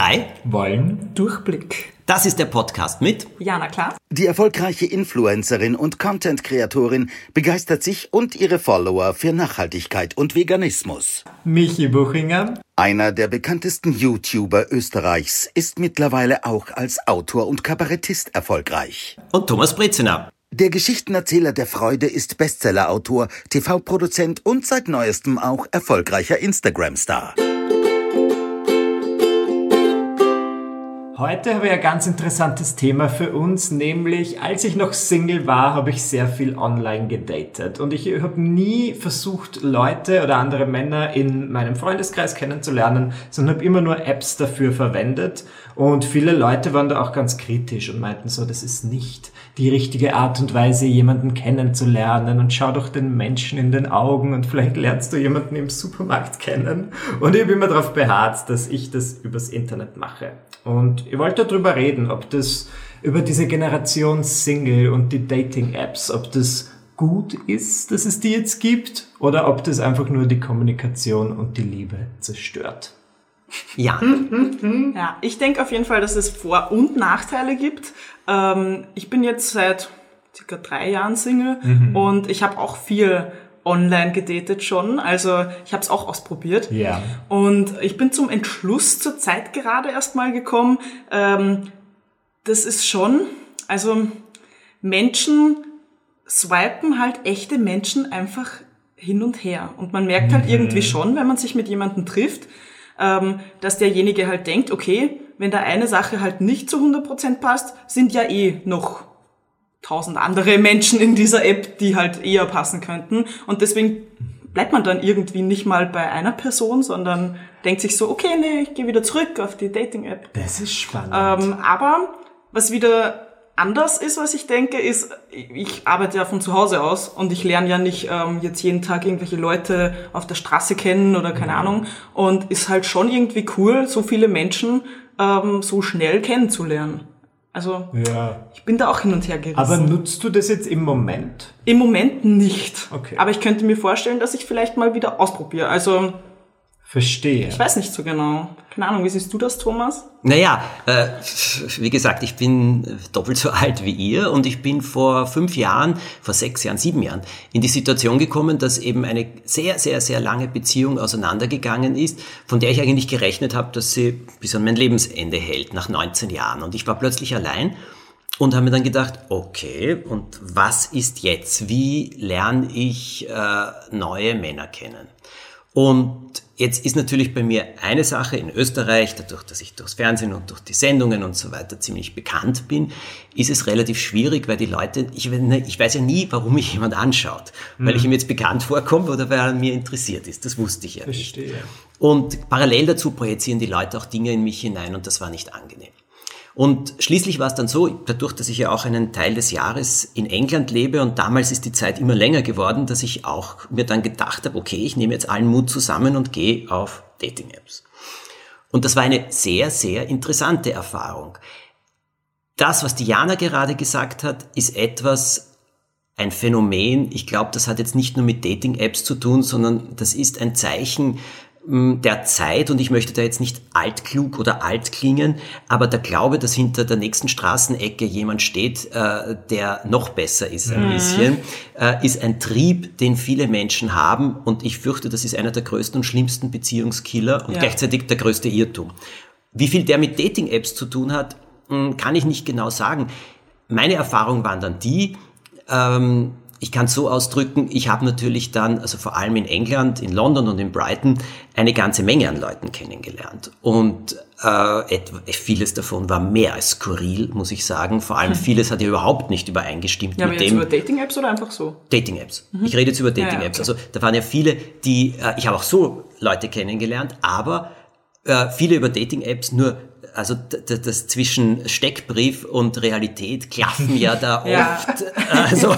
drei wollen Durchblick. Das ist der Podcast mit Jana Klar. Die erfolgreiche Influencerin und Content-Kreatorin begeistert sich und ihre Follower für Nachhaltigkeit und Veganismus. Michi Buchinger. Einer der bekanntesten YouTuber Österreichs ist mittlerweile auch als Autor und Kabarettist erfolgreich. Und Thomas Brezina. Der Geschichtenerzähler der Freude ist Bestsellerautor, TV-Produzent und seit neuestem auch erfolgreicher Instagram-Star. Heute habe ich ein ganz interessantes Thema für uns, nämlich als ich noch Single war, habe ich sehr viel online gedatet. Und ich habe nie versucht, Leute oder andere Männer in meinem Freundeskreis kennenzulernen, sondern habe immer nur Apps dafür verwendet. Und viele Leute waren da auch ganz kritisch und meinten so, das ist nicht die richtige Art und Weise, jemanden kennenzulernen und schau doch den Menschen in den Augen und vielleicht lernst du jemanden im Supermarkt kennen. Und ich habe immer darauf beharrt, dass ich das übers Internet mache. Und ich wollte darüber reden, ob das über diese Generation Single und die Dating-Apps, ob das gut ist, dass es die jetzt gibt, oder ob das einfach nur die Kommunikation und die Liebe zerstört. Ja. ja, ich denke auf jeden Fall, dass es Vor- und Nachteile gibt. Ähm, ich bin jetzt seit circa drei Jahren Single mhm. und ich habe auch viel online gedatet schon. Also ich habe es auch ausprobiert. Ja. Und ich bin zum Entschluss zur Zeit gerade erst mal gekommen. Ähm, das ist schon, also Menschen swipen halt echte Menschen einfach hin und her. Und man merkt halt mhm. irgendwie schon, wenn man sich mit jemandem trifft, ähm, dass derjenige halt denkt, okay, wenn da eine Sache halt nicht zu 100% passt, sind ja eh noch tausend andere Menschen in dieser App, die halt eher passen könnten. Und deswegen bleibt man dann irgendwie nicht mal bei einer Person, sondern denkt sich so, okay, nee, ich gehe wieder zurück auf die Dating-App. Das ist spannend. Ähm, aber was wieder anders ist, was ich denke, ist, ich arbeite ja von zu Hause aus und ich lerne ja nicht ähm, jetzt jeden Tag irgendwelche Leute auf der Straße kennen oder keine mhm. Ahnung. Und ist halt schon irgendwie cool, so viele Menschen ähm, so schnell kennenzulernen. Also ja. ich bin da auch hin und her gerissen. Aber nutzt du das jetzt im Moment? Im Moment nicht. Okay. Aber ich könnte mir vorstellen, dass ich vielleicht mal wieder ausprobiere. Also Verstehe. Ich weiß nicht so genau. Keine Ahnung, wie siehst du das, Thomas? Naja, äh, wie gesagt, ich bin doppelt so alt wie ihr und ich bin vor fünf Jahren, vor sechs Jahren, sieben Jahren in die Situation gekommen, dass eben eine sehr, sehr, sehr lange Beziehung auseinandergegangen ist, von der ich eigentlich gerechnet habe, dass sie bis an mein Lebensende hält, nach 19 Jahren. Und ich war plötzlich allein und habe mir dann gedacht, okay, und was ist jetzt? Wie lerne ich äh, neue Männer kennen? Und jetzt ist natürlich bei mir eine Sache in Österreich, dadurch, dass ich durchs Fernsehen und durch die Sendungen und so weiter ziemlich bekannt bin, ist es relativ schwierig, weil die Leute, ich, ich weiß ja nie, warum mich jemand anschaut. Mhm. Weil ich ihm jetzt bekannt vorkomme oder weil er an mir interessiert ist. Das wusste ich ja Verstehe. nicht. Und parallel dazu projizieren die Leute auch Dinge in mich hinein und das war nicht angenehm. Und schließlich war es dann so, dadurch, dass ich ja auch einen Teil des Jahres in England lebe und damals ist die Zeit immer länger geworden, dass ich auch mir dann gedacht habe, okay, ich nehme jetzt allen Mut zusammen und gehe auf Dating-Apps. Und das war eine sehr, sehr interessante Erfahrung. Das, was Diana gerade gesagt hat, ist etwas, ein Phänomen. Ich glaube, das hat jetzt nicht nur mit Dating-Apps zu tun, sondern das ist ein Zeichen der Zeit und ich möchte da jetzt nicht altklug oder alt klingen, aber der Glaube, dass hinter der nächsten Straßenecke jemand steht, äh, der noch besser ist ein mhm. bisschen, äh, ist ein Trieb, den viele Menschen haben und ich fürchte, das ist einer der größten und schlimmsten Beziehungskiller und ja. gleichzeitig der größte Irrtum. Wie viel der mit Dating-Apps zu tun hat, kann ich nicht genau sagen. Meine Erfahrungen waren dann die, ähm, ich kann es so ausdrücken, ich habe natürlich dann, also vor allem in England, in London und in Brighton, eine ganze Menge an Leuten kennengelernt. Und äh, vieles davon war mehr als skurril, muss ich sagen. Vor allem vieles hat ja überhaupt nicht übereingestimmt ja, mit dem. über Dating-Apps oder einfach so? Dating-Apps. Mhm. Ich rede jetzt über Dating-Apps. Ja, okay. Also da waren ja viele, die, äh, ich habe auch so Leute kennengelernt, aber äh, viele über Dating-Apps nur also das zwischen Steckbrief und Realität klaffen ja da oft. Also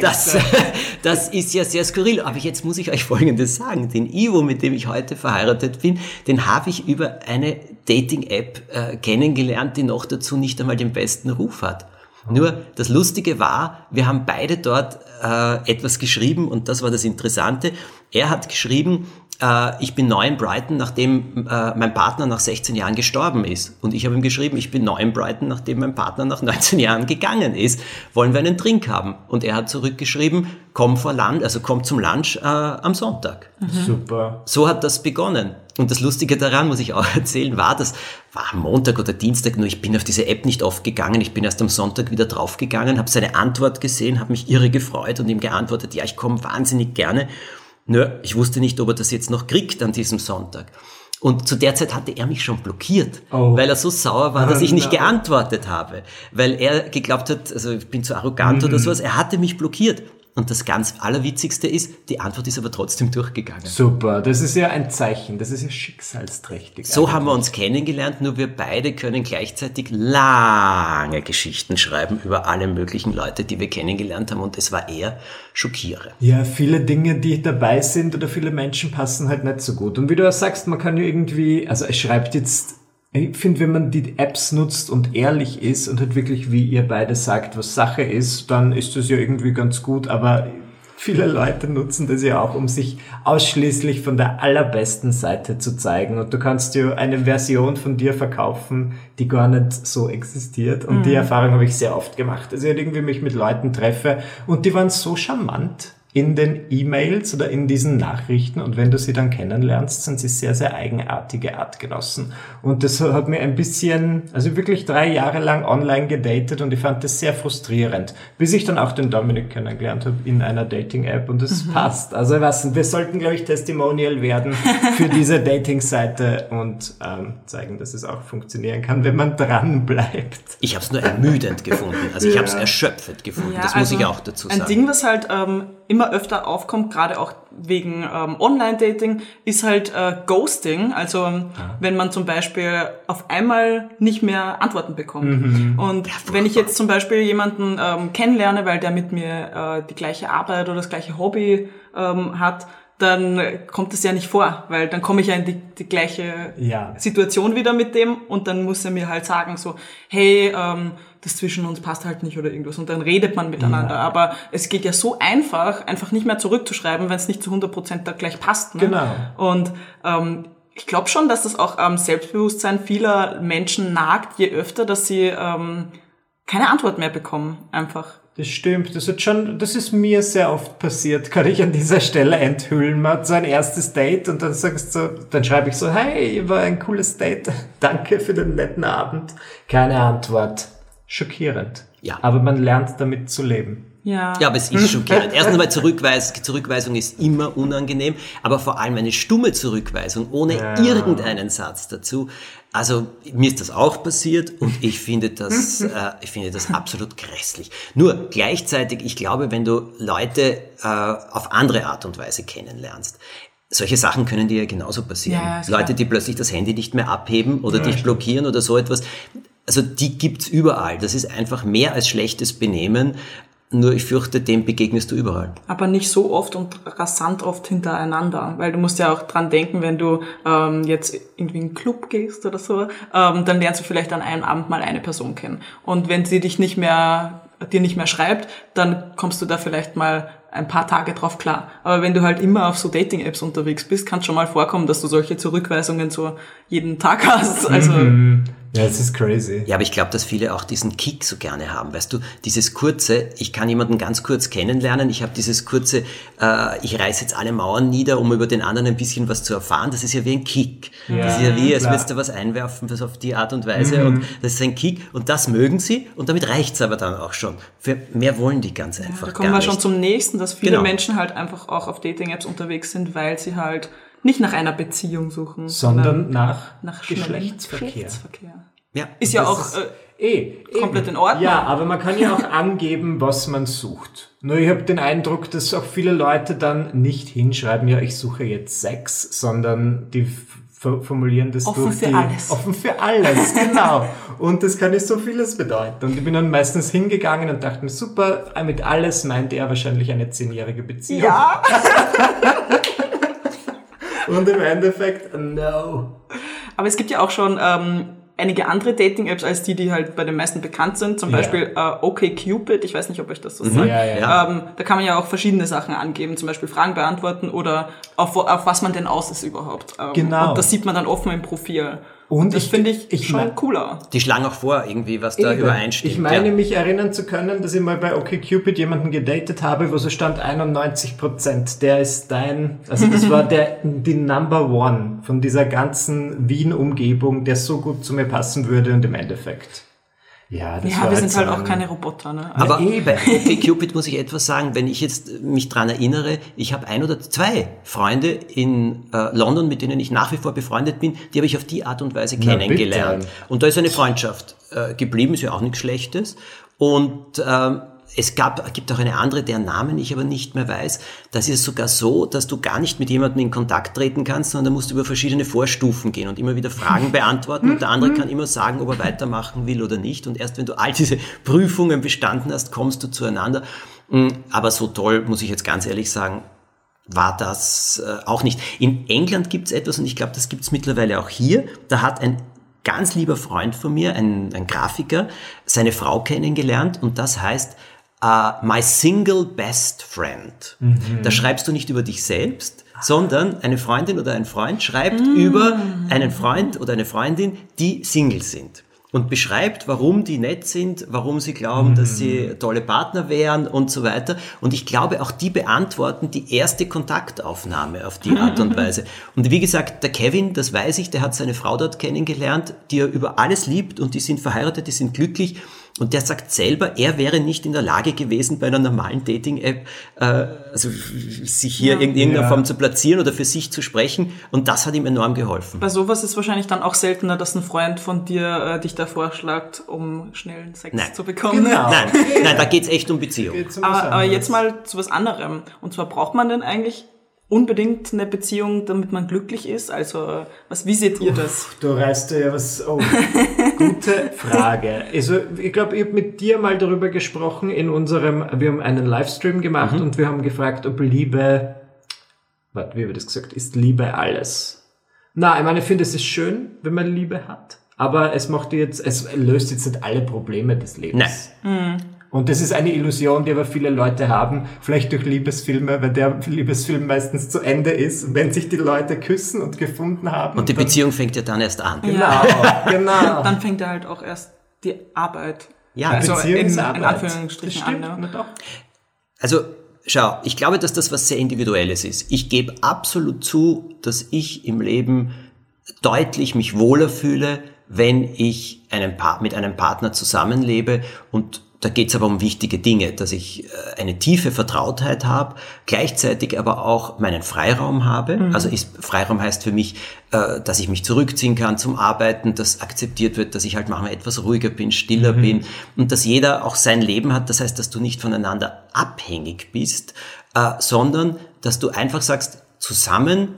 das, das ist ja sehr skurril. Aber jetzt muss ich euch Folgendes sagen. Den Ivo, mit dem ich heute verheiratet bin, den habe ich über eine Dating-App äh, kennengelernt, die noch dazu nicht einmal den besten Ruf hat. Nur das Lustige war, wir haben beide dort äh, etwas geschrieben und das war das Interessante. Er hat geschrieben, ich bin neu in Brighton, nachdem äh, mein Partner nach 16 Jahren gestorben ist. Und ich habe ihm geschrieben, ich bin neu in Brighton, nachdem mein Partner nach 19 Jahren gegangen ist. Wollen wir einen Drink haben? Und er hat zurückgeschrieben, komm vor Land, also komm zum Lunch äh, am Sonntag. Mhm. Super. So hat das begonnen. Und das Lustige daran, muss ich auch erzählen, war, das war Montag oder Dienstag, nur ich bin auf diese App nicht oft gegangen. Ich bin erst am Sonntag wieder draufgegangen, habe seine Antwort gesehen, habe mich irre gefreut und ihm geantwortet, ja, ich komme wahnsinnig gerne. Nö, ich wusste nicht, ob er das jetzt noch kriegt an diesem Sonntag. Und zu der Zeit hatte er mich schon blockiert, Oh. weil er so sauer war, dass ich nicht geantwortet habe. Weil er geglaubt hat, also ich bin zu arrogant Mhm. oder sowas, er hatte mich blockiert. Und das ganz Allerwitzigste ist, die Antwort ist aber trotzdem durchgegangen. Super, das ist ja ein Zeichen, das ist ja schicksalsträchtig. So haben wir uns kennengelernt, nur wir beide können gleichzeitig lange Geschichten schreiben über alle möglichen Leute, die wir kennengelernt haben. Und es war eher schockierend. Ja, viele Dinge, die dabei sind oder viele Menschen passen halt nicht so gut. Und wie du ja sagst, man kann ja irgendwie, also es schreibt jetzt, ich finde, wenn man die Apps nutzt und ehrlich ist und halt wirklich, wie ihr beide sagt, was Sache ist, dann ist das ja irgendwie ganz gut, aber viele Leute nutzen das ja auch, um sich ausschließlich von der allerbesten Seite zu zeigen. Und du kannst ja eine Version von dir verkaufen, die gar nicht so existiert. Und die Erfahrung habe ich sehr oft gemacht. Also ich irgendwie mich mit Leuten treffe und die waren so charmant in den E-Mails oder in diesen Nachrichten und wenn du sie dann kennenlernst, sind sie sehr, sehr eigenartige Artgenossen. Und das hat mir ein bisschen, also wirklich drei Jahre lang online gedatet und ich fand das sehr frustrierend, bis ich dann auch den Dominik kennengelernt habe in einer Dating-App und es passt. Also nicht, wir sollten, glaube ich, Testimonial werden für diese Dating-Seite und ähm, zeigen, dass es auch funktionieren kann, wenn man dran bleibt. Ich habe es nur ermüdend gefunden. Also ich Ja. habe es erschöpfend gefunden. Ja, das muss also ich auch dazu Ein sagen. Ding, was halt ähm, immer öfter aufkommt, gerade auch wegen ähm, Online-Dating, ist halt äh, Ghosting. Also ähm, wenn man zum Beispiel auf einmal nicht mehr Antworten bekommt. Und wenn ich jetzt zum Beispiel jemanden ähm, kennenlerne, weil der mit mir äh, die gleiche Arbeit oder das gleiche Hobby ähm, hat, dann kommt es ja nicht vor, weil dann komme ich ja in die, die gleiche Ja. Situation wieder mit dem und dann muss er mir halt sagen so, hey, ähm, das zwischen uns passt halt nicht oder irgendwas und dann redet man miteinander. Ja. Aber es geht ja so einfach, einfach nicht mehr zurückzuschreiben, wenn es nicht zu 100% da gleich passt. Ne? Genau. Und ähm, ich glaube schon, dass das auch am Selbstbewusstsein vieler Menschen nagt, je öfter, dass sie ähm, keine Antwort mehr bekommen, einfach. Das stimmt, das hat schon, das ist mir sehr oft passiert, kann ich an dieser Stelle enthüllen. Man hat so ein erstes Date und dann sagst du, dann schreibe ich so, hey, war ein cooles Date, danke für den netten Abend. Keine Antwort. Schockierend. Ja. Aber man lernt damit zu leben. Ja. Ja, aber es ist schockierend. Erstens einmal Zurückweis Zurückweisung ist immer unangenehm, aber vor allem eine stumme Zurückweisung ohne Ja. irgendeinen Satz dazu. Also mir ist das auch passiert und ich finde das, äh, ich finde das absolut grässlich. Nur gleichzeitig, ich glaube, wenn du Leute äh, auf andere Art und Weise kennenlernst, solche Sachen können dir ja genauso passieren. Ja, ja, Leute, die plötzlich das Handy nicht mehr abheben oder dich blockieren oder so etwas. Also die gibt's überall. Das ist einfach mehr als schlechtes Benehmen. Nur ich fürchte, dem begegnest du überall. aber nicht so oft und rasant oft hintereinander, weil du musst ja auch dran denken, wenn du ähm, jetzt irgendwie in einen Club gehst oder so, ähm, dann lernst du vielleicht an einem Abend mal eine Person kennen. Und wenn sie dich nicht mehr, dir nicht mehr schreibt, dann kommst du da vielleicht mal ein paar Tage drauf klar. Aber wenn du halt immer auf so Dating-Apps unterwegs bist, kann es schon mal vorkommen, dass du solche Zurückweisungen so jeden Tag hast. Also Ja, es ist crazy. Ja, aber ich glaube, dass viele auch diesen Kick so gerne haben. Weißt du, dieses kurze, ich kann jemanden ganz kurz kennenlernen, ich habe dieses kurze, äh, ich reiß jetzt alle Mauern nieder, um über den anderen ein bisschen was zu erfahren. Das ist ja wie ein Kick. das ist ja wie, als würdest du was einwerfen, was auf die Art und Weise. Und das ist ein Kick. Und das mögen sie. Und damit reicht's aber dann auch schon. Für mehr wollen die ganz einfach Da kommen gar wir schon nicht. zum nächsten, dass viele Genau. Menschen halt einfach auch auf Dating-Apps unterwegs sind, weil sie halt nicht nach einer Beziehung suchen, Sondern nach, nach Geschlechtsverkehr. Geschlechtsverkehr. ja. Ist ja auch äh, eh, komplett eben. in Ordnung. Ja, aber man kann ja auch angeben, was man sucht. Nur ich habe den Eindruck, dass auch viele Leute dann nicht hinschreiben, ja, ich suche jetzt Sex, sondern die formulieren das Offen durch für die, alles. Offen für alles, genau. Und das kann ja so vieles bedeuten. Und ich bin dann meistens hingegangen und dachte mir, super, mit alles meint er wahrscheinlich eine zehnjährige Beziehung. ja. Und im Endeffekt, no. Aber es gibt ja auch schon ähm, einige andere Dating-Apps als die, die halt bei den meisten bekannt sind. Zum Ja. Beispiel äh, OkCupid, ich weiß nicht, ob euch das so sagt. Mhm. Ja, ja. Ähm, da kann man ja auch verschiedene Sachen angeben, zum Beispiel Fragen beantworten oder auf, auf was man denn aus ist überhaupt. Ähm, Genau. Und das sieht man dann offen im Profil. Und das ich- finde ich, ich schon cooler. Die schlagen auch vor, irgendwie, was da Eben. übereinstimmt. Ich meine, ja. mich erinnern zu können, dass ich mal bei OkCupid jemanden gedatet habe, wo so stand 91 Prozent. Der ist dein, also das war der, die Number One von dieser ganzen Wien-Umgebung, der so gut zu mir passen würde und im Endeffekt. Ja, das Ja, wir sind halt auch ein- keine Roboter, ne? Aber eben. bei OkCupid muss ich etwas sagen, wenn ich jetzt mich dran erinnere, ich habe ein oder zwei Freunde in äh, London, mit denen ich nach wie vor befreundet bin, die habe ich auf die Art und Weise kennengelernt. Und da ist eine Freundschaft äh, geblieben, ist ja auch nichts Schlechtes. Und ähm, es gab, gibt auch eine andere, deren Namen ich aber nicht mehr weiß. Das ist sogar so, dass du gar nicht mit jemandem in Kontakt treten kannst, sondern da musst du über verschiedene Vorstufen gehen und immer wieder Fragen beantworten. Und der andere kann immer sagen, ob er weitermachen will oder nicht. Und erst wenn du all diese Prüfungen bestanden hast, kommst du zueinander. Mm, Aber so toll, muss ich jetzt ganz ehrlich sagen, war das äh, auch nicht. In England gibt es etwas, und ich glaube, das gibt es mittlerweile auch hier. Da hat ein ganz lieber Freund von mir, ein, ein Grafiker, seine Frau kennengelernt und das heißt äh, My Single Best Friend. Da schreibst du nicht über dich selbst, sondern eine Freundin oder ein Freund schreibt über einen Freund oder eine Freundin, die Single sind. Und beschreibt, warum die nett sind, warum sie glauben, dass sie tolle Partner wären und so weiter. Und ich glaube, auch die beantworten die erste Kontaktaufnahme auf die Art und Weise. Und wie gesagt, der Kevin, das weiß ich, der hat seine Frau dort kennengelernt, die er über alles liebt und die sind verheiratet, die sind glücklich. Und der sagt selber, er wäre nicht in der Lage gewesen, bei einer normalen Dating-App äh, also sich hier in irgendeiner Ja. Form zu platzieren oder für sich zu sprechen. Und das hat ihm enorm geholfen. Bei sowas ist wahrscheinlich dann auch seltener, dass ein Freund von dir äh, dich da vorschlägt, um schnellen Sex Nein. zu bekommen. Genau. Nein, nein, da geht's echt um Beziehung. Um Aber, aber jetzt mal zu was anderem. Und zwar braucht man denn eigentlich unbedingt eine Beziehung, damit man glücklich ist? Also, was, wie seht ihr das? Du reißt ja was. Oh, gute Frage. Also, ich glaube, ich habe mit dir mal darüber gesprochen in unserem. Wir haben einen Livestream gemacht Mhm. und wir haben gefragt, ob Liebe. Warte, wie haben wir das gesagt? Ist Liebe alles? Na, ich meine, ich finde, es ist schön, wenn man Liebe hat. Aber es macht jetzt, es löst jetzt nicht alle Probleme des Lebens. Und das ist eine Illusion, die aber viele Leute haben, vielleicht durch Liebesfilme, weil der Liebesfilm meistens zu Ende ist, wenn sich die Leute küssen und gefunden haben. Und die Beziehung fängt ja dann erst an. Genau, genau. Dann fängt er halt auch erst die Arbeit. Ja, also in, in Beziehungsarbeit. Anführungsstrichen Das an. stimmt, Ne? na doch. Also, schau, ich glaube, dass das was sehr Individuelles ist. Ich gebe absolut zu, dass ich im Leben deutlich mich wohler fühle, wenn ich einen pa mit einem Partner zusammenlebe und da geht es aber um wichtige Dinge, dass ich äh, eine tiefe Vertrautheit habe, gleichzeitig aber auch meinen Freiraum habe. Also ist, Freiraum heißt für mich, äh, dass ich mich zurückziehen kann zum Arbeiten, dass akzeptiert wird, dass ich halt manchmal etwas ruhiger bin, stiller bin und dass jeder auch sein Leben hat. Das heißt, dass du nicht voneinander abhängig bist, äh, sondern dass du einfach sagst, zusammen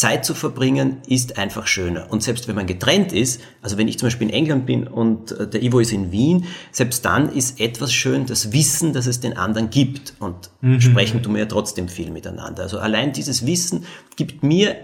Zeit zu verbringen ist einfach schöner. Und selbst wenn man getrennt ist, also wenn ich zum Beispiel in England bin und äh, der Ivo ist in Wien, selbst dann ist etwas schön, das Wissen, dass es den anderen gibt. Und sprechen tun wir ja trotzdem viel miteinander. Also allein dieses Wissen gibt mir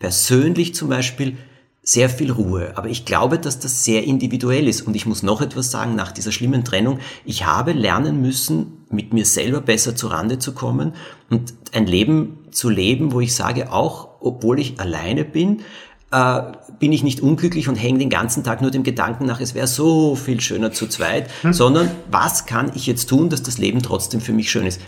persönlich zum Beispiel sehr viel Ruhe. Aber ich glaube, dass das sehr individuell ist. Und ich muss noch etwas sagen, nach dieser schlimmen Trennung, ich habe lernen müssen, mit mir selber besser zurande zu kommen und ein Leben zu leben, wo ich sage, auch obwohl ich alleine bin, äh, bin ich nicht unglücklich und hänge den ganzen Tag nur dem Gedanken nach, es wäre so viel schöner zu zweit, sondern was kann ich jetzt tun, dass das Leben trotzdem für mich schön ist?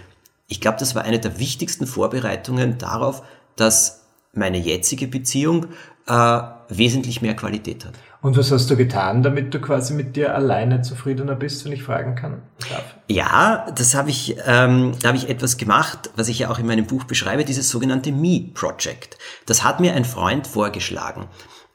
Ich glaube, das war eine der wichtigsten Vorbereitungen darauf, dass meine jetzige Beziehung äh, wesentlich mehr Qualität hat. Und was hast du getan, damit du quasi mit dir alleine zufriedener bist, wenn ich fragen kann? Darf? Ja, das habe ich, ähm, da habe ich etwas gemacht, was ich ja auch in meinem Buch beschreibe, dieses sogenannte Me Project. Das hat mir ein Freund vorgeschlagen,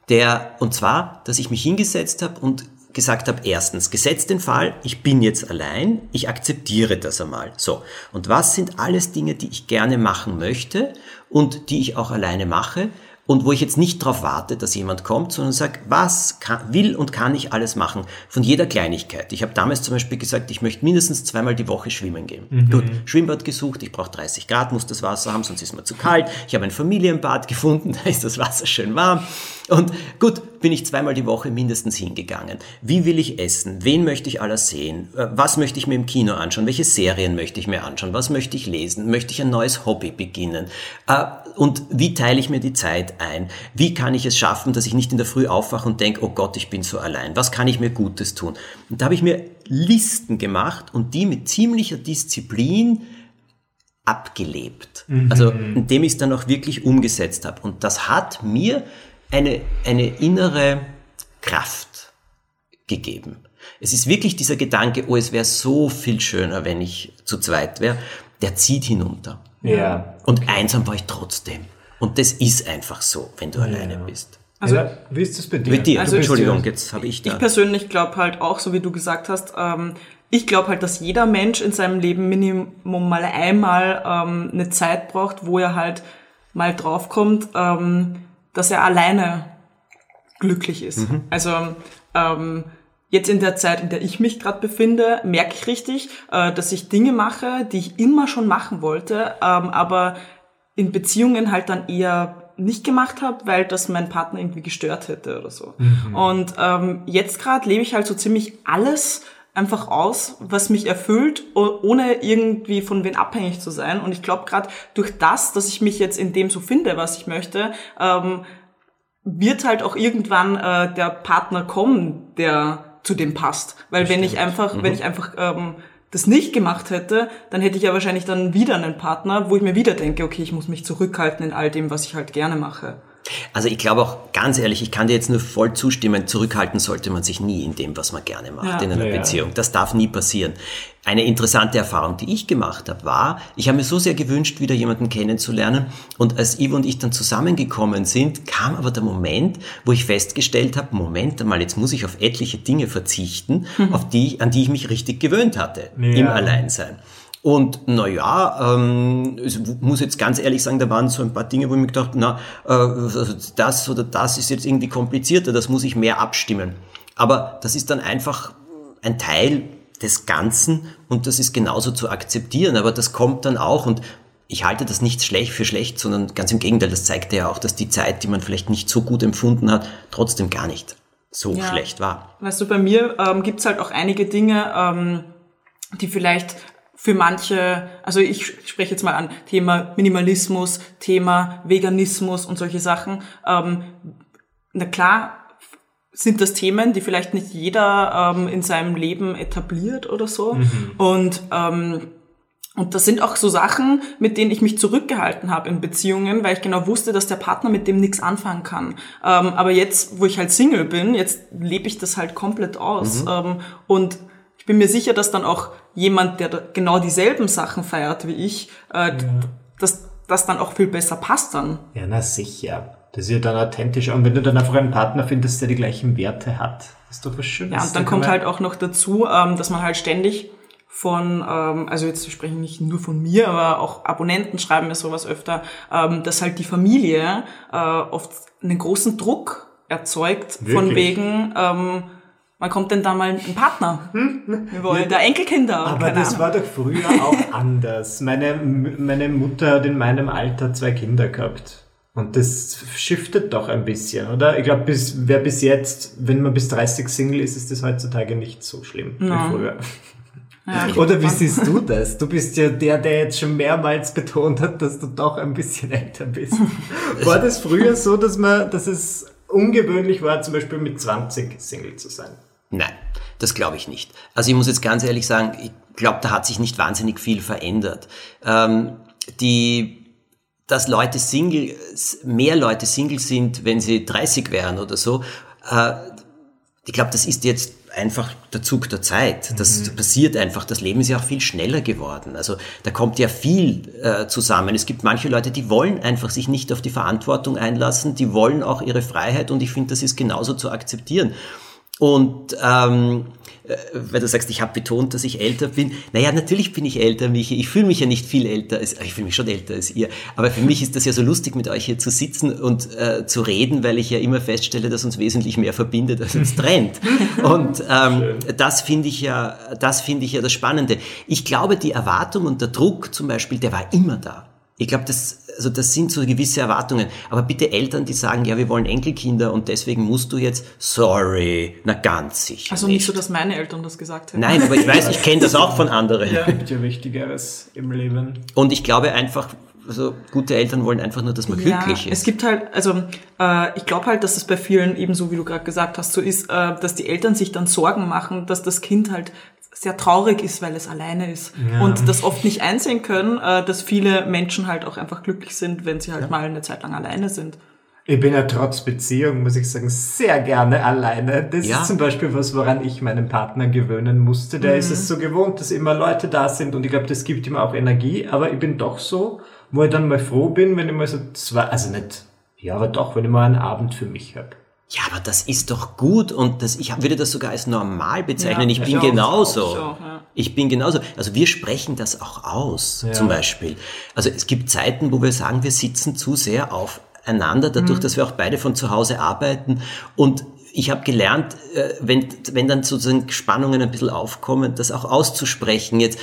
der, und zwar, dass ich mich hingesetzt habe und gesagt habe, erstens, gesetzt den Fall, ich bin jetzt allein, ich akzeptiere das einmal. So. Und was sind alles Dinge, die ich gerne machen möchte und die ich auch alleine mache? Und wo ich jetzt nicht darauf warte, dass jemand kommt, sondern sage, was kann, will und kann ich alles machen, von jeder Kleinigkeit. Ich habe damals zum Beispiel gesagt, ich möchte mindestens zweimal die Woche schwimmen gehen. Mhm. Gut, Schwimmbad gesucht, ich brauche 30 Grad, muss das Wasser haben, sonst ist mir zu kalt. Ich habe ein Familienbad gefunden, da ist das Wasser schön warm. Und gut, bin ich zweimal die Woche mindestens hingegangen. Wie will ich essen? Wen möchte ich alles sehen? Äh, was möchte ich mir im Kino anschauen? Welche Serien möchte ich mir anschauen? Was möchte ich lesen? Möchte ich ein neues Hobby beginnen? Äh, und wie teile ich mir die Zeit ein? Wie kann ich es schaffen, dass ich nicht in der Früh aufwache und denke, oh Gott, ich bin so allein. Was kann ich mir Gutes tun? Und da habe ich mir Listen gemacht und die mit ziemlicher Disziplin abgelebt. Mhm. Also indem ich es dann auch wirklich umgesetzt habe. Und das hat mir eine, eine innere Kraft gegeben. Es ist wirklich dieser Gedanke, oh, es wäre so viel schöner, wenn ich zu zweit wäre, der zieht hinunter. Ja. Und einsam war ich trotzdem. Und das ist einfach so, wenn du ja. alleine bist. Also, ja, wie ist das bei dir? Mit dir. Also, Entschuldigung, jetzt habe ich da. Ich persönlich glaube halt auch, so wie du gesagt hast, ähm, ich glaube halt, dass jeder Mensch in seinem Leben Minimum mal einmal ähm, eine Zeit braucht, wo er halt mal draufkommt, ähm, dass er alleine glücklich ist. Mhm. Also ähm, jetzt in der Zeit, in der ich mich gerade befinde, merke ich richtig, äh, dass ich Dinge mache, die ich immer schon machen wollte, ähm, aber in Beziehungen halt dann eher nicht gemacht habe, weil das mein Partner irgendwie gestört hätte oder so. Mhm. Und ähm, jetzt gerade lebe ich halt so ziemlich alles einfach aus, was mich erfüllt, ohne irgendwie von wen abhängig zu sein. Und ich glaube gerade durch das, dass ich mich jetzt in dem so finde, was ich möchte, ähm, wird halt auch irgendwann äh, der Partner kommen, der zu dem passt. Weil das wenn ich einfach, mhm. wenn ich einfach ähm, das nicht gemacht hätte, dann hätte ich ja wahrscheinlich dann wieder einen Partner, wo ich mir wieder denke, okay, ich muss mich zurückhalten in all dem, was ich halt gerne mache. Also ich glaube auch, ganz ehrlich, ich kann dir jetzt nur voll zustimmen, zurückhalten sollte man sich nie in dem, was man gerne macht ja. in einer ja, Beziehung. Das darf nie passieren. Eine interessante Erfahrung, die ich gemacht habe, war, ich habe mir so sehr gewünscht, wieder jemanden kennenzulernen. Und als Ivo und ich dann zusammengekommen sind, kam aber der Moment, wo ich festgestellt habe, Moment einmal, jetzt muss ich auf etliche Dinge verzichten, mhm. auf die, an die ich mich richtig gewöhnt hatte ja. im Alleinsein. Und naja, ähm, ich muss jetzt ganz ehrlich sagen, da waren so ein paar Dinge, wo ich mir gedacht, na, äh, also das oder das ist jetzt irgendwie komplizierter, das muss ich mehr abstimmen. Aber das ist dann einfach ein Teil des Ganzen und das ist genauso zu akzeptieren. Aber das kommt dann auch und ich halte das nicht schlecht für schlecht, sondern ganz im Gegenteil, das zeigt ja auch, dass die Zeit, die man vielleicht nicht so gut empfunden hat, trotzdem gar nicht so ja. schlecht war. Weißt du, bei mir ähm, gibt's halt auch einige Dinge, ähm, die vielleicht für manche, also ich spreche jetzt mal an Thema Minimalismus, Thema Veganismus und solche Sachen. Ähm, na klar sind das Themen, die vielleicht nicht jeder ähm, in seinem Leben etabliert oder so. Mhm. Und ähm, und das sind auch so Sachen, mit denen ich mich zurückgehalten habe in Beziehungen, weil ich genau wusste, dass der Partner mit dem nichts anfangen kann. Ähm, aber jetzt, wo ich halt Single bin, jetzt lebe ich das halt komplett aus. Mhm. Ähm, und ich bin mir sicher, dass dann auch jemand, der genau dieselben Sachen feiert wie ich, äh, ja. dass das dann auch viel besser passt dann. Ja, na sicher. Das ist ja dann authentisch. Und wenn du dann einfach einen Partner findest, der die gleichen Werte hat, ist doch was Schönes. Ja, und dann kommt halt auch noch dazu, ähm, dass man halt ständig von, ähm, also jetzt sprechen nicht nur von mir, aber auch Abonnenten schreiben mir sowas öfter, ähm, dass halt die Familie äh, oft einen großen Druck erzeugt, Wirklich? von wegen, ähm, Wann kommt denn da mal ein Partner? Hm? Wir wollen ja, da Enkelkinder. Aber das Ahnung. war doch früher auch anders. Meine, meine Mutter hat in meinem Alter zwei Kinder gehabt. Und das shiftet doch ein bisschen, oder? Ich glaube, bis, wer bis jetzt, wenn man bis 30 Single ist, ist das heutzutage nicht so schlimm no. wie früher. Ja, Oder wie siehst du das? Du bist ja der, der jetzt schon mehrmals betont hat, dass du doch ein bisschen älter bist. War das früher so, dass man, dass es ungewöhnlich war, zum Beispiel mit 20 Single zu sein? Nein, das glaube ich nicht. Also ich muss jetzt ganz ehrlich sagen, ich glaube, da hat sich nicht wahnsinnig viel verändert. Ähm, die dass Leute Single, mehr Leute Single sind, wenn sie 30 wären oder so, äh, ich glaube, das ist jetzt einfach der Zug der Zeit. Das mhm. passiert einfach. Das Leben ist ja auch viel schneller geworden. Also da kommt ja viel äh, zusammen. Es gibt manche Leute, die wollen einfach sich nicht auf die Verantwortung einlassen, die wollen auch ihre Freiheit und ich finde, das ist genauso zu akzeptieren. Und ähm, äh, weil du sagst, ich habe betont, dass ich älter bin. Naja, natürlich bin ich älter, Michi. Ich fühle mich ja nicht viel älter als, ich fühle mich schon älter als ihr. Aber für mich ist das ja so lustig, mit euch hier zu sitzen und äh, zu reden, weil ich ja immer feststelle, dass uns wesentlich mehr verbindet, als uns trennt. Und ähm, das finde ich ja, das finde ich ja das Spannende. Ich glaube, die Erwartung und der Druck zum Beispiel, der war immer da. Ich glaube, das, also das sind so gewisse Erwartungen. Aber bitte Eltern, die sagen, ja, wir wollen Enkelkinder und deswegen musst du jetzt, sorry, na ganz sicher. Also nicht so, dass meine Eltern das gesagt hätten. Nein, aber ich weiß, ich kenne das auch von anderen. Ja. Gibt ja Wichtigeres im Leben. Und ich glaube einfach, also gute Eltern wollen einfach nur, dass man Ja, glücklich ist. es gibt halt, also äh, ich glaube halt, dass es bei vielen ebenso, wie du gerade gesagt hast, so ist, äh, dass die Eltern sich dann Sorgen machen, dass das Kind halt sehr traurig ist, weil es alleine ist und das oft nicht einsehen können, äh, dass viele Menschen halt auch einfach glücklich sind, wenn sie halt mal eine Zeit lang alleine sind. Ich bin ja trotz Beziehung, muss ich sagen, sehr gerne alleine. Das Ja. ist zum Beispiel was, woran ich meinen Partner gewöhnen musste. Der ist es so gewohnt, dass immer Leute da sind und ich glaube, das gibt ihm auch Energie. Aber ich bin doch so, wo ich dann mal froh bin, wenn ich mal so zwei, also nicht, ja, aber doch, wenn ich mal einen Abend für mich habe. Ja, aber das ist doch gut und das, ich würde das sogar als normal bezeichnen. Ja, ich bin genauso. so, ja. Ich bin genauso. Also wir sprechen das auch aus, zum Beispiel. Also es gibt Zeiten, wo wir sagen, wir sitzen zu sehr aufeinander, dadurch, dass wir auch beide von zu Hause arbeiten und ich habe gelernt, äh, wenn, wenn dann sozusagen Spannungen ein bisschen aufkommen, das auch auszusprechen. Jetzt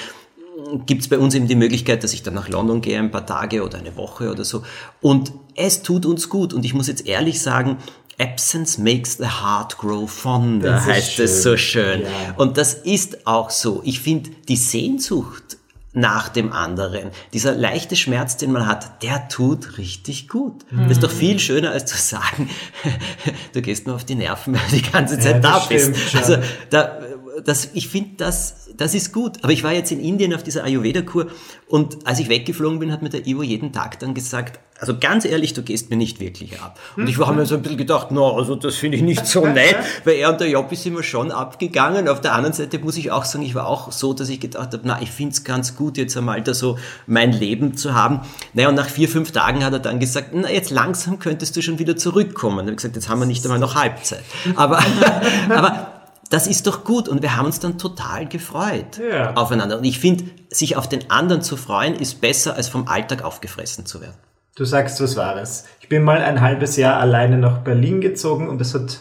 gibt's bei uns eben die Möglichkeit, dass ich dann nach London gehe, ein paar Tage oder eine Woche oder so. Und es tut uns gut. Und ich muss jetzt ehrlich sagen, Absence makes the heart grow fonder, Das heißt es schön. so schön. Ja. Und das ist auch so. Ich finde, die Sehnsucht nach dem anderen, dieser leichte Schmerz, den man hat, der tut richtig gut. Das ist doch viel schöner, als zu sagen, du gehst nur auf die Nerven, weil du die ganze Zeit das da bist. stimmt. Also da, das, ich finde, das, das ist gut. Aber ich war jetzt in Indien auf dieser Ayurveda-Kur und als ich weggeflogen bin, hat mir der Ivo jeden Tag dann gesagt, also ganz ehrlich, du gehst mir nicht wirklich ab. Und ich habe mir so ein bisschen gedacht, no, also das finde ich nicht so nett, weil er und der Job ist immer schon abgegangen. Auf der anderen Seite muss ich auch sagen, ich war auch so, dass ich gedacht habe, na, ich finde es ganz gut, jetzt einmal da so mein Leben zu haben. Naja, und nach vier, fünf Tagen hat er dann gesagt, na, jetzt langsam könntest du schon wieder zurückkommen. Und ich gesagt, jetzt haben wir nicht einmal noch Halbzeit. Aber, aber das ist doch gut und wir haben uns dann total gefreut Ja. aufeinander. Und ich finde, sich auf den anderen zu freuen, ist besser, als vom Alltag aufgefressen zu werden. Du sagst was Wahres. Ich bin mal ein halbes Jahr alleine nach Berlin gezogen und es hat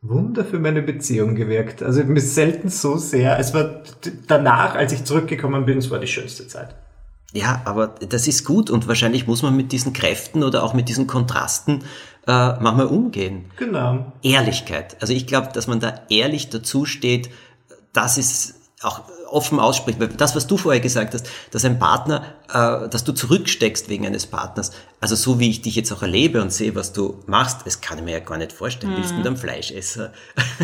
Wunder für meine Beziehung gewirkt. Also mir selten so sehr. Es war danach, als ich zurückgekommen bin, es war die schönste Zeit. Ja, aber das ist gut und wahrscheinlich muss man mit diesen Kräften oder auch mit diesen Kontrasten äh, manchmal umgehen. Genau. Ehrlichkeit. Also ich glaube, dass man da ehrlich dazu steht, das ist auch offen ausspricht. Weil das, was du vorher gesagt hast, dass ein Partner, äh, dass du zurücksteckst wegen eines Partners, also so wie ich dich jetzt auch erlebe und sehe, was du machst, das kann ich mir ja gar nicht vorstellen. Willst du mit einem Fleischesser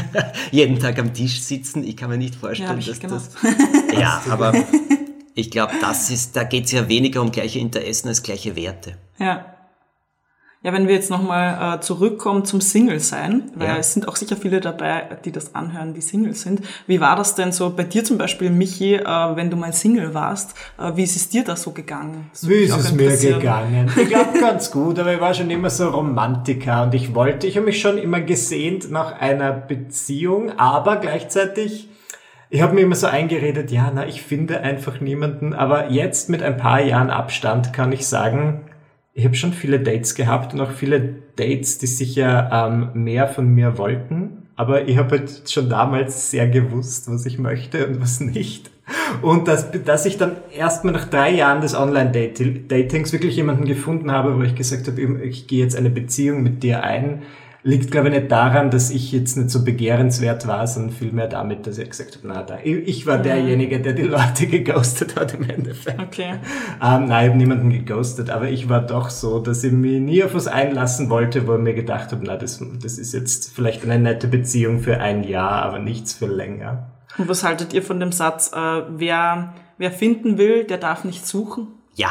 jeden Tag am Tisch sitzen? Ich kann mir nicht Ja, vorstellen, ich dass das... Ja, aber ich glaube, das ist, da geht es ja weniger um gleiche Interessen als gleiche Werte. Ja. Ja, wenn wir jetzt nochmal äh, zurückkommen zum Single-Sein, weil Ja. es sind auch sicher viele dabei, die das anhören, die Single sind. Wie war das denn so bei dir zum Beispiel, Michi, äh, wenn du mal Single warst? Äh, wie ist es dir da so gegangen? Das Wie ist es mir gegangen? Ich glaube ganz gut, aber ich war schon immer so Romantiker und ich wollte, ich habe mich schon immer gesehnt nach einer Beziehung, aber gleichzeitig, ich habe mir immer so eingeredet, ja, na, ich finde einfach niemanden, aber jetzt mit ein paar Jahren Abstand kann ich sagen, ich habe schon viele Dates gehabt und auch viele Dates, die sicher ähm, mehr von mir wollten. Aber ich habe halt schon damals sehr gewusst, was ich möchte und was nicht. Und dass, dass ich dann erstmal nach drei Jahren des Online-Datings wirklich jemanden gefunden habe, wo ich gesagt habe, ich gehe jetzt eine Beziehung mit dir ein, liegt, glaube ich, nicht daran, dass ich jetzt nicht so begehrenswert war, sondern vielmehr damit, dass ich gesagt habe, na, da, ich war derjenige, der die Leute geghostet hat im Endeffekt. Okay. Ähm, nein, ich habe niemanden geghostet, aber ich war doch so, dass ich mich nie auf was einlassen wollte, wo ich mir gedacht habe, na, das, das ist jetzt vielleicht eine nette Beziehung für ein Jahr, aber nichts für länger. Und was haltet ihr von dem Satz, äh, wer, wer finden will, der darf nicht suchen? Ja,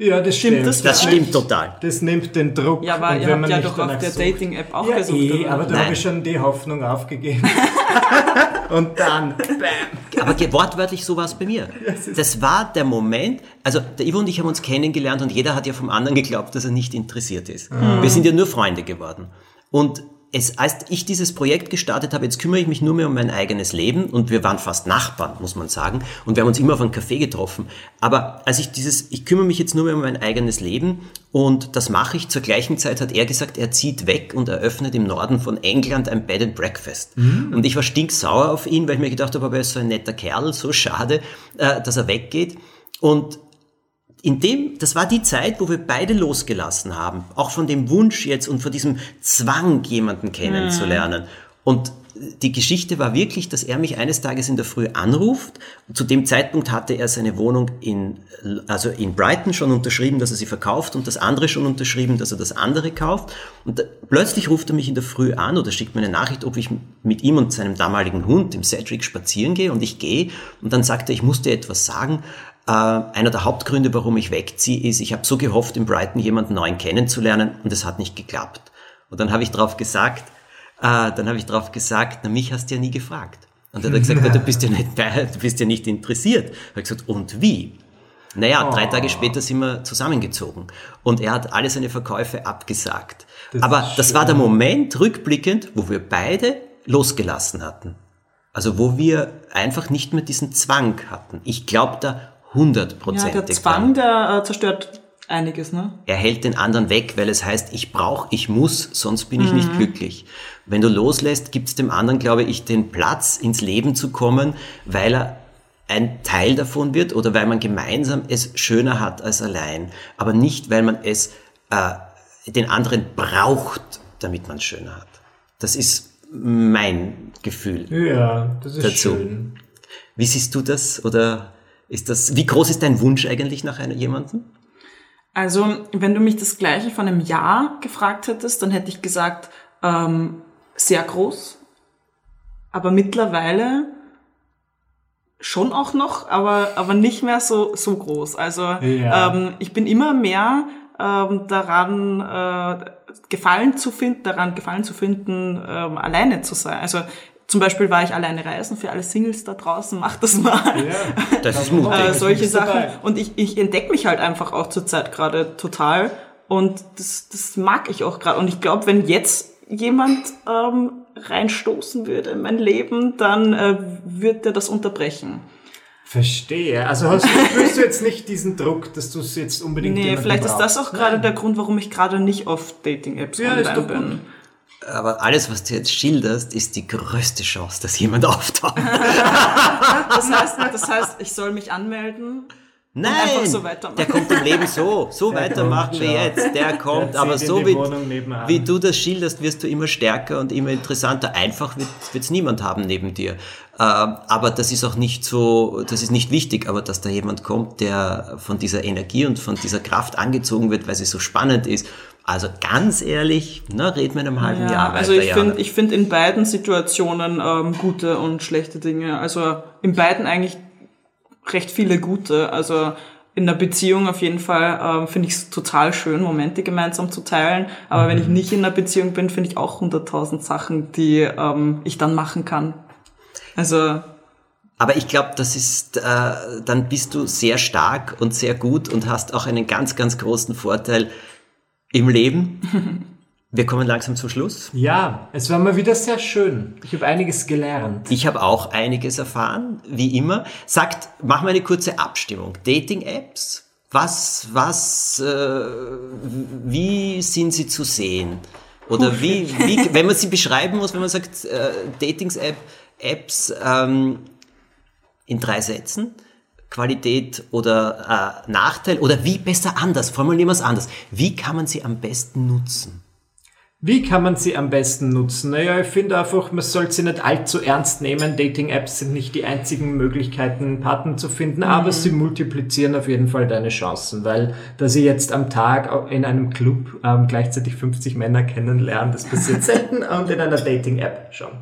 Ja, das Stimmt stimmt. das das stimmt total. Das nimmt den Druck. Ja, aber und ihr wenn habt man ja nicht doch auf der. Dating-App auch ja, gesucht, eh, aber da habe ich schon die Hoffnung aufgegeben. und dann, bam. Aber wortwörtlich so war es bei mir. Das war der Moment, also der Ivo und ich haben uns kennengelernt und jeder hat ja vom anderen geglaubt, dass er nicht interessiert ist. Wir sind ja nur Freunde geworden. Und es, als ich dieses Projekt gestartet habe, jetzt kümmere ich mich nur mehr um mein eigenes Leben und wir waren fast Nachbarn, muss man sagen. Und wir haben uns immer auf einen Café getroffen. Aber als ich dieses, ich kümmere mich jetzt nur mehr um mein eigenes Leben und das mache ich. Zur gleichen Zeit hat er gesagt, er zieht weg und eröffnet im Norden von England ein Bed and Breakfast. Und ich war stinksauer auf ihn, weil ich mir gedacht habe, aber er ist so ein netter Kerl, so schade, äh, dass er weggeht. Und in dem, das war die Zeit, wo wir beide losgelassen haben, auch von dem Wunsch jetzt und von diesem Zwang, jemanden kennenzulernen. Und die Geschichte war wirklich, dass er mich eines Tages in der Früh anruft. Zu dem Zeitpunkt hatte er seine Wohnung in, also in Brighton schon unterschrieben, dass er sie verkauft und das andere schon unterschrieben, dass er das andere kauft. Und da, plötzlich ruft er mich in der Früh an oder schickt mir eine Nachricht, ob ich mit ihm und seinem damaligen Hund, dem Cedric, spazieren gehe und ich gehe. Und dann sagt er, ich muss dir etwas sagen. Äh, einer der Hauptgründe, warum ich wegziehe, ist, ich habe so gehofft, in Brighton jemanden neuen kennenzulernen und es hat nicht geklappt. Und dann habe ich darauf gesagt, äh, dann habe ich darauf gesagt, na, mich hast du ja nie gefragt. Und dann hat er gesagt, na, du bist ja nicht, du bist ja nicht interessiert. Ich habe gesagt, und wie? Naja, oh. drei Tage später sind wir zusammengezogen und er hat alle seine Verkäufe abgesagt. Das Aber das war der Moment, rückblickend, wo wir beide losgelassen hatten. Also wo wir einfach nicht mehr diesen Zwang hatten. Ich glaube da hundertprozentig. Ja, der Zwang, der äh, zerstört einiges, ne? Er hält den anderen weg, weil es heißt, ich brauche, ich muss, sonst bin ich mhm. nicht glücklich. Wenn du loslässt, gibt es dem anderen, glaube ich, den Platz, ins Leben zu kommen, weil er ein Teil davon wird oder weil man gemeinsam es schöner hat als allein. Aber nicht, weil man es äh, den anderen braucht, damit man es schöner hat. Das ist mein Gefühl. Ja, das ist dazu. schön. Wie siehst du das? Oder ist das, wie groß ist dein Wunsch eigentlich nach einer, jemandem? Also, wenn du mich das gleiche von einem Jahr gefragt hättest, dann hätte ich gesagt, ähm, sehr groß. Aber mittlerweile schon auch noch, aber, aber nicht mehr so, so groß. Also ja. ähm, ich bin immer mehr ähm, daran äh, Gefallen zu finden, daran Gefallen zu finden, ähm, alleine zu sein. Also zum Beispiel war ich alleine reisen für alle Singles da draußen, macht das mal. Ja, das ist mutig. Äh, solche Sachen. Dabei. Und ich, ich entdecke mich halt einfach auch zurzeit gerade total. Und das, das mag ich auch gerade. Und ich glaube, wenn jetzt jemand ähm, reinstoßen würde in mein Leben, dann äh, wird er das unterbrechen. Verstehe. Also hast, spürst du jetzt nicht diesen Druck, dass du es jetzt unbedingt Nee, vielleicht brauchst. ist das auch gerade der Grund, warum ich gerade nicht auf Dating-Apps ja, online bin. Gut. Aber alles, was du jetzt schilderst, ist die größte Chance, dass jemand auftaucht. das, heißt, das heißt, ich soll mich anmelden. Nein, so der kommt im Leben so. So der weitermachen wir jetzt. Der kommt, der aber so wie, wie du das schilderst, wirst du immer stärker und immer interessanter. Einfach wird es niemand haben neben dir. Äh, aber das ist auch nicht so, das ist nicht wichtig, aber dass da jemand kommt, der von dieser Energie und von dieser Kraft angezogen wird, weil sie so spannend ist also ganz ehrlich, ne, reden wir in einem halben ja, Jahr weiter. Also ich finde ich finde in beiden Situationen ähm, gute und schlechte Dinge. Also in beiden eigentlich recht viele gute. Also in der Beziehung auf jeden Fall ähm, finde ich es total schön, Momente gemeinsam zu teilen. Aber mhm. wenn ich mhm. nicht in einer Beziehung bin, finde ich auch hunderttausend Sachen, die ähm, ich dann machen kann. Also aber ich glaube, das ist, äh, dann bist du sehr stark und sehr gut und hast auch einen ganz, ganz großen Vorteil, im Leben. Wir kommen langsam zum Schluss. Ja, es war mal wieder sehr schön. Ich habe einiges gelernt. Ich habe auch einiges erfahren, wie immer. Sagt, machen wir eine kurze Abstimmung. Dating-Apps, was, was, äh, wie sind sie zu sehen? Oder wie, wie, wenn man sie beschreiben muss, wenn man sagt, äh, Datings-App-Apps ähm, in drei Sätzen, Qualität oder äh, Nachteil oder wie besser anders? Formulieren wir es anders. Wie kann man sie am besten nutzen? Wie kann man sie am besten nutzen? Naja, ich finde einfach, man sollte sie nicht allzu ernst nehmen. Dating-Apps sind nicht die einzigen Möglichkeiten, Partner zu finden, mhm. aber sie multiplizieren auf jeden Fall deine Chancen, weil dass sie jetzt am Tag in einem Club ähm, gleichzeitig 50 Männer kennenlernen, das passiert selten und in einer Dating-App schon.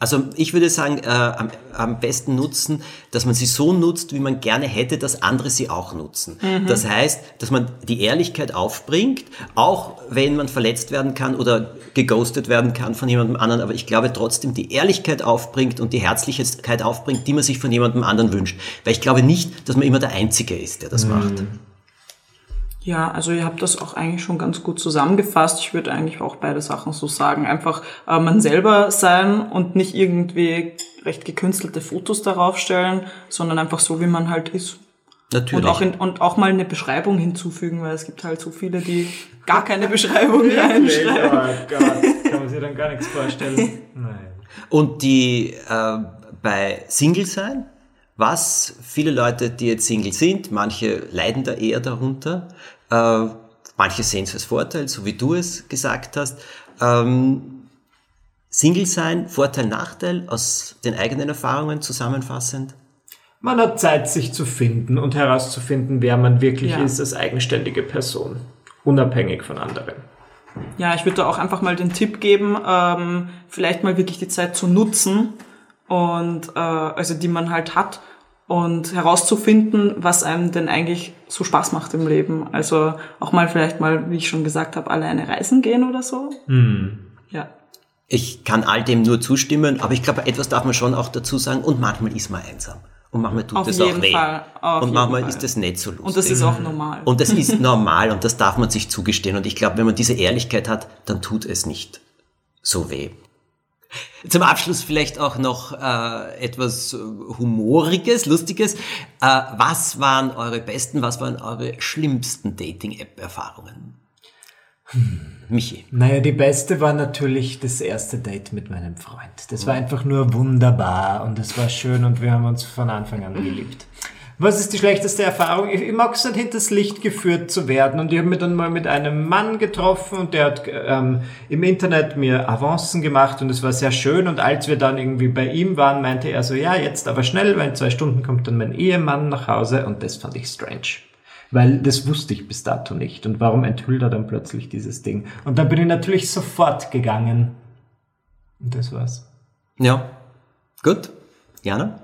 Also ich würde sagen, äh, am, am, besten nutzen, dass man sie so nutzt, wie man gerne hätte, dass andere sie auch nutzen. Mhm. Das heißt, dass man die Ehrlichkeit aufbringt, auch wenn man verletzt werden kann oder geghostet werden kann von jemandem anderen, aber ich glaube trotzdem die Ehrlichkeit aufbringt und die Herzlichkeit aufbringt, die man sich von jemandem anderen wünscht. Weil ich glaube nicht, dass man immer der Einzige ist, der das mhm. macht. Ja, also ihr habt das auch eigentlich schon ganz gut zusammengefasst. Ich würde eigentlich auch beide Sachen so sagen. Einfach äh, man selber sein und nicht irgendwie recht gekünstelte Fotos darauf stellen, sondern einfach so, wie man halt ist. Natürlich. Und auch, in, und auch mal eine Beschreibung hinzufügen, weil es gibt halt so viele, die gar keine Beschreibung reinschreiben. Oh Gott, kann man sich dann gar nichts vorstellen. Nein. Und die äh, bei Single sein, was viele Leute, die jetzt Single sind, manche leiden da eher darunter, äh, manche sehen es als Vorteil, so wie du es gesagt hast. Ähm, Single sein, Vorteil, Nachteil aus den eigenen Erfahrungen zusammenfassend? Man hat Zeit, sich zu finden und herauszufinden, wer man wirklich Ja. ist als eigenständige Person, unabhängig von anderen. Ja, ich würde da auch einfach mal den Tipp geben, ähm, vielleicht mal wirklich die Zeit zu nutzen und äh, also die man halt hat und herauszufinden, was einem denn eigentlich so Spaß macht im Leben. Also auch mal vielleicht mal, wie ich schon gesagt habe, alleine reisen gehen oder so. Ja. Ich kann all dem nur zustimmen, aber ich glaube, etwas darf man schon auch dazu sagen und manchmal ist man einsam. Und manchmal tut Auf es jeden auch weh. Fall, auf und jeden manchmal Fall. ist es nicht so lustig. Und das ist auch normal. Und das ist normal und das darf man sich zugestehen. Und ich glaube, wenn man diese Ehrlichkeit hat, dann tut es nicht so weh. Zum Abschluss vielleicht auch noch äh, etwas äh, Humoriges, Lustiges. Äh, was waren eure besten, was waren eure schlimmsten Dating-App-Erfahrungen? Michi. Naja, die beste war natürlich das erste Date mit meinem Freund. Das war einfach nur wunderbar und es war schön und wir haben uns von Anfang an geliebt. Was ist die schlechteste Erfahrung? Ich, ich mag es nicht, hinters Licht geführt zu werden. Und ich habe mich dann mal mit einem Mann getroffen und der hat ähm, im Internet mir Avancen gemacht und es war sehr schön. Und als wir dann irgendwie bei ihm waren, meinte er so, ja, jetzt aber schnell, weil in zwei Stunden kommt dann mein Ehemann nach Hause und das fand ich strange. Weil das wusste ich bis dato nicht. Und warum enthüllt er dann plötzlich dieses Ding? Und dann bin ich natürlich sofort gegangen. Und das war's. Ja. Gut. Jana?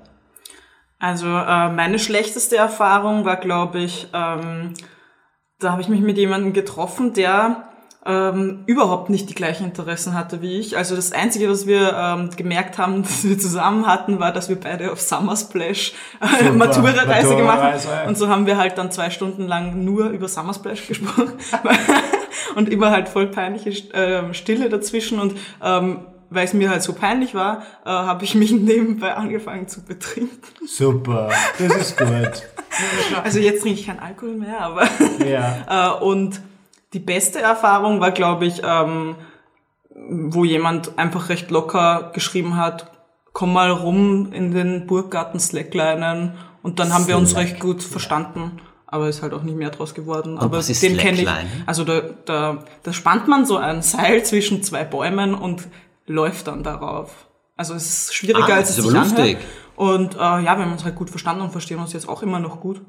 Also äh, meine schlechteste Erfahrung war, glaube ich, ähm, da habe ich mich mit jemandem getroffen, der ähm, überhaupt nicht die gleichen Interessen hatte wie ich. Also das Einzige, was wir ähm, gemerkt haben, dass wir zusammen hatten, war, dass wir beide auf Summer Splash äh. Matura-Reise gemacht haben. Und so haben wir halt dann zwei Stunden lang nur über Summer Splash gesprochen. und immer halt voll peinliche ähm, Stille dazwischen. Und ähm, weil es mir halt so peinlich war, äh, habe ich mich nebenbei angefangen zu betrinken. Super. Das ist gut. Also jetzt trinke ich keinen Alkohol mehr, aber Ja. äh, und die beste Erfahrung war, glaube ich, ähm, wo jemand einfach recht locker geschrieben hat, komm mal rum in den Burggarten Slacklinen und dann haben wir uns recht gut verstanden. Aber ist halt auch nicht mehr draus geworden. Aber was ist den kenne ich. Also da, da, da spannt man so ein Seil zwischen zwei Bäumen und läuft dann darauf. Also es ist schwieriger, Ah, als das es ist sich anhört. Und äh, ja, wir haben uns halt gut verstanden und verstehen uns jetzt auch immer noch gut.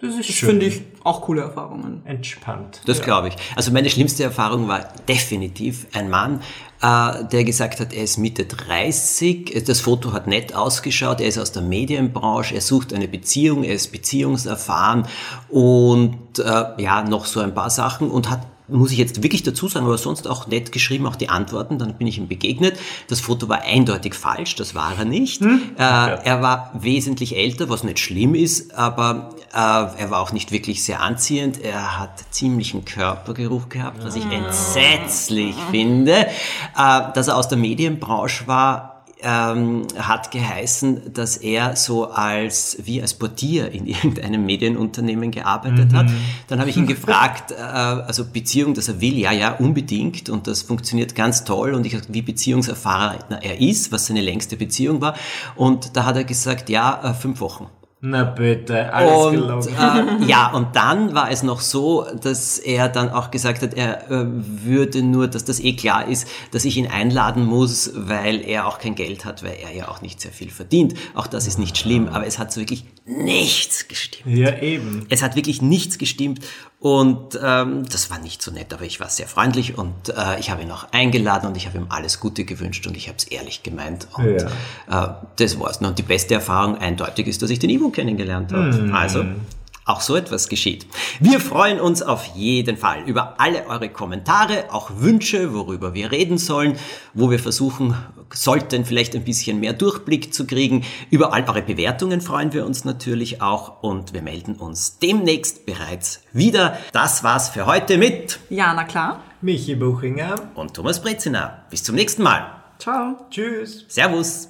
Das ist finde ich auch coole Erfahrungen. Entspannt. Das glaube ich. Also meine schlimmste Erfahrung war definitiv ein Mann, äh, der gesagt hat, er ist Mitte 30, das Foto hat nett ausgeschaut, er ist aus der Medienbranche, er sucht eine Beziehung, er ist beziehungserfahren und äh, ja, noch so ein paar Sachen und hat muss ich jetzt wirklich dazu sagen, aber sonst auch nett geschrieben, auch die Antworten, dann bin ich ihm begegnet. Das Foto war eindeutig falsch, das war er nicht. Äh, er war wesentlich älter, was nicht schlimm ist, aber äh, er war auch nicht wirklich sehr anziehend. Er hat ziemlichen Körpergeruch gehabt, was ich entsetzlich finde. Äh, dass er aus der Medienbranche war, ähm, hat geheißen, dass er so als wie als Portier in irgendeinem Medienunternehmen gearbeitet hat. Dann habe ich ihn gefragt, äh, also Beziehung, dass er will, ja, ja, unbedingt und das funktioniert ganz toll und ich wie beziehungserfahren er ist, was seine längste Beziehung war und da hat er gesagt, ja, äh, fünf Wochen. Na bitte, alles Und gelogen. äh, ja, und dann war es noch so, dass er dann auch gesagt hat, er äh, würde nur, dass das eh klar ist, dass ich ihn einladen muss, weil er auch kein Geld hat, weil er ja auch nicht sehr viel verdient. Auch das ist nicht schlimm, aber es hat so wirklich nichts gestimmt. Ja, eben. Es hat wirklich nichts gestimmt und ähm, das war nicht so nett, aber ich war sehr freundlich und äh, ich habe ihn auch eingeladen und ich habe ihm alles Gute gewünscht und ich habe es ehrlich gemeint und äh, das war's. Und die beste Erfahrung eindeutig ist, dass ich den Ivo kennengelernt habe. Also auch so etwas geschieht. Wir freuen uns auf jeden Fall über alle eure Kommentare, auch Wünsche, worüber wir reden sollen, wo wir versuchen sollten, vielleicht ein bisschen mehr Durchblick zu kriegen. Über all eure Bewertungen freuen wir uns natürlich auch und wir melden uns demnächst bereits wieder. Das war's für heute mit Ja, na klar. Michi Buchinger. und Thomas Brezina. Bis zum nächsten Mal. Ciao. Tschüss. Servus.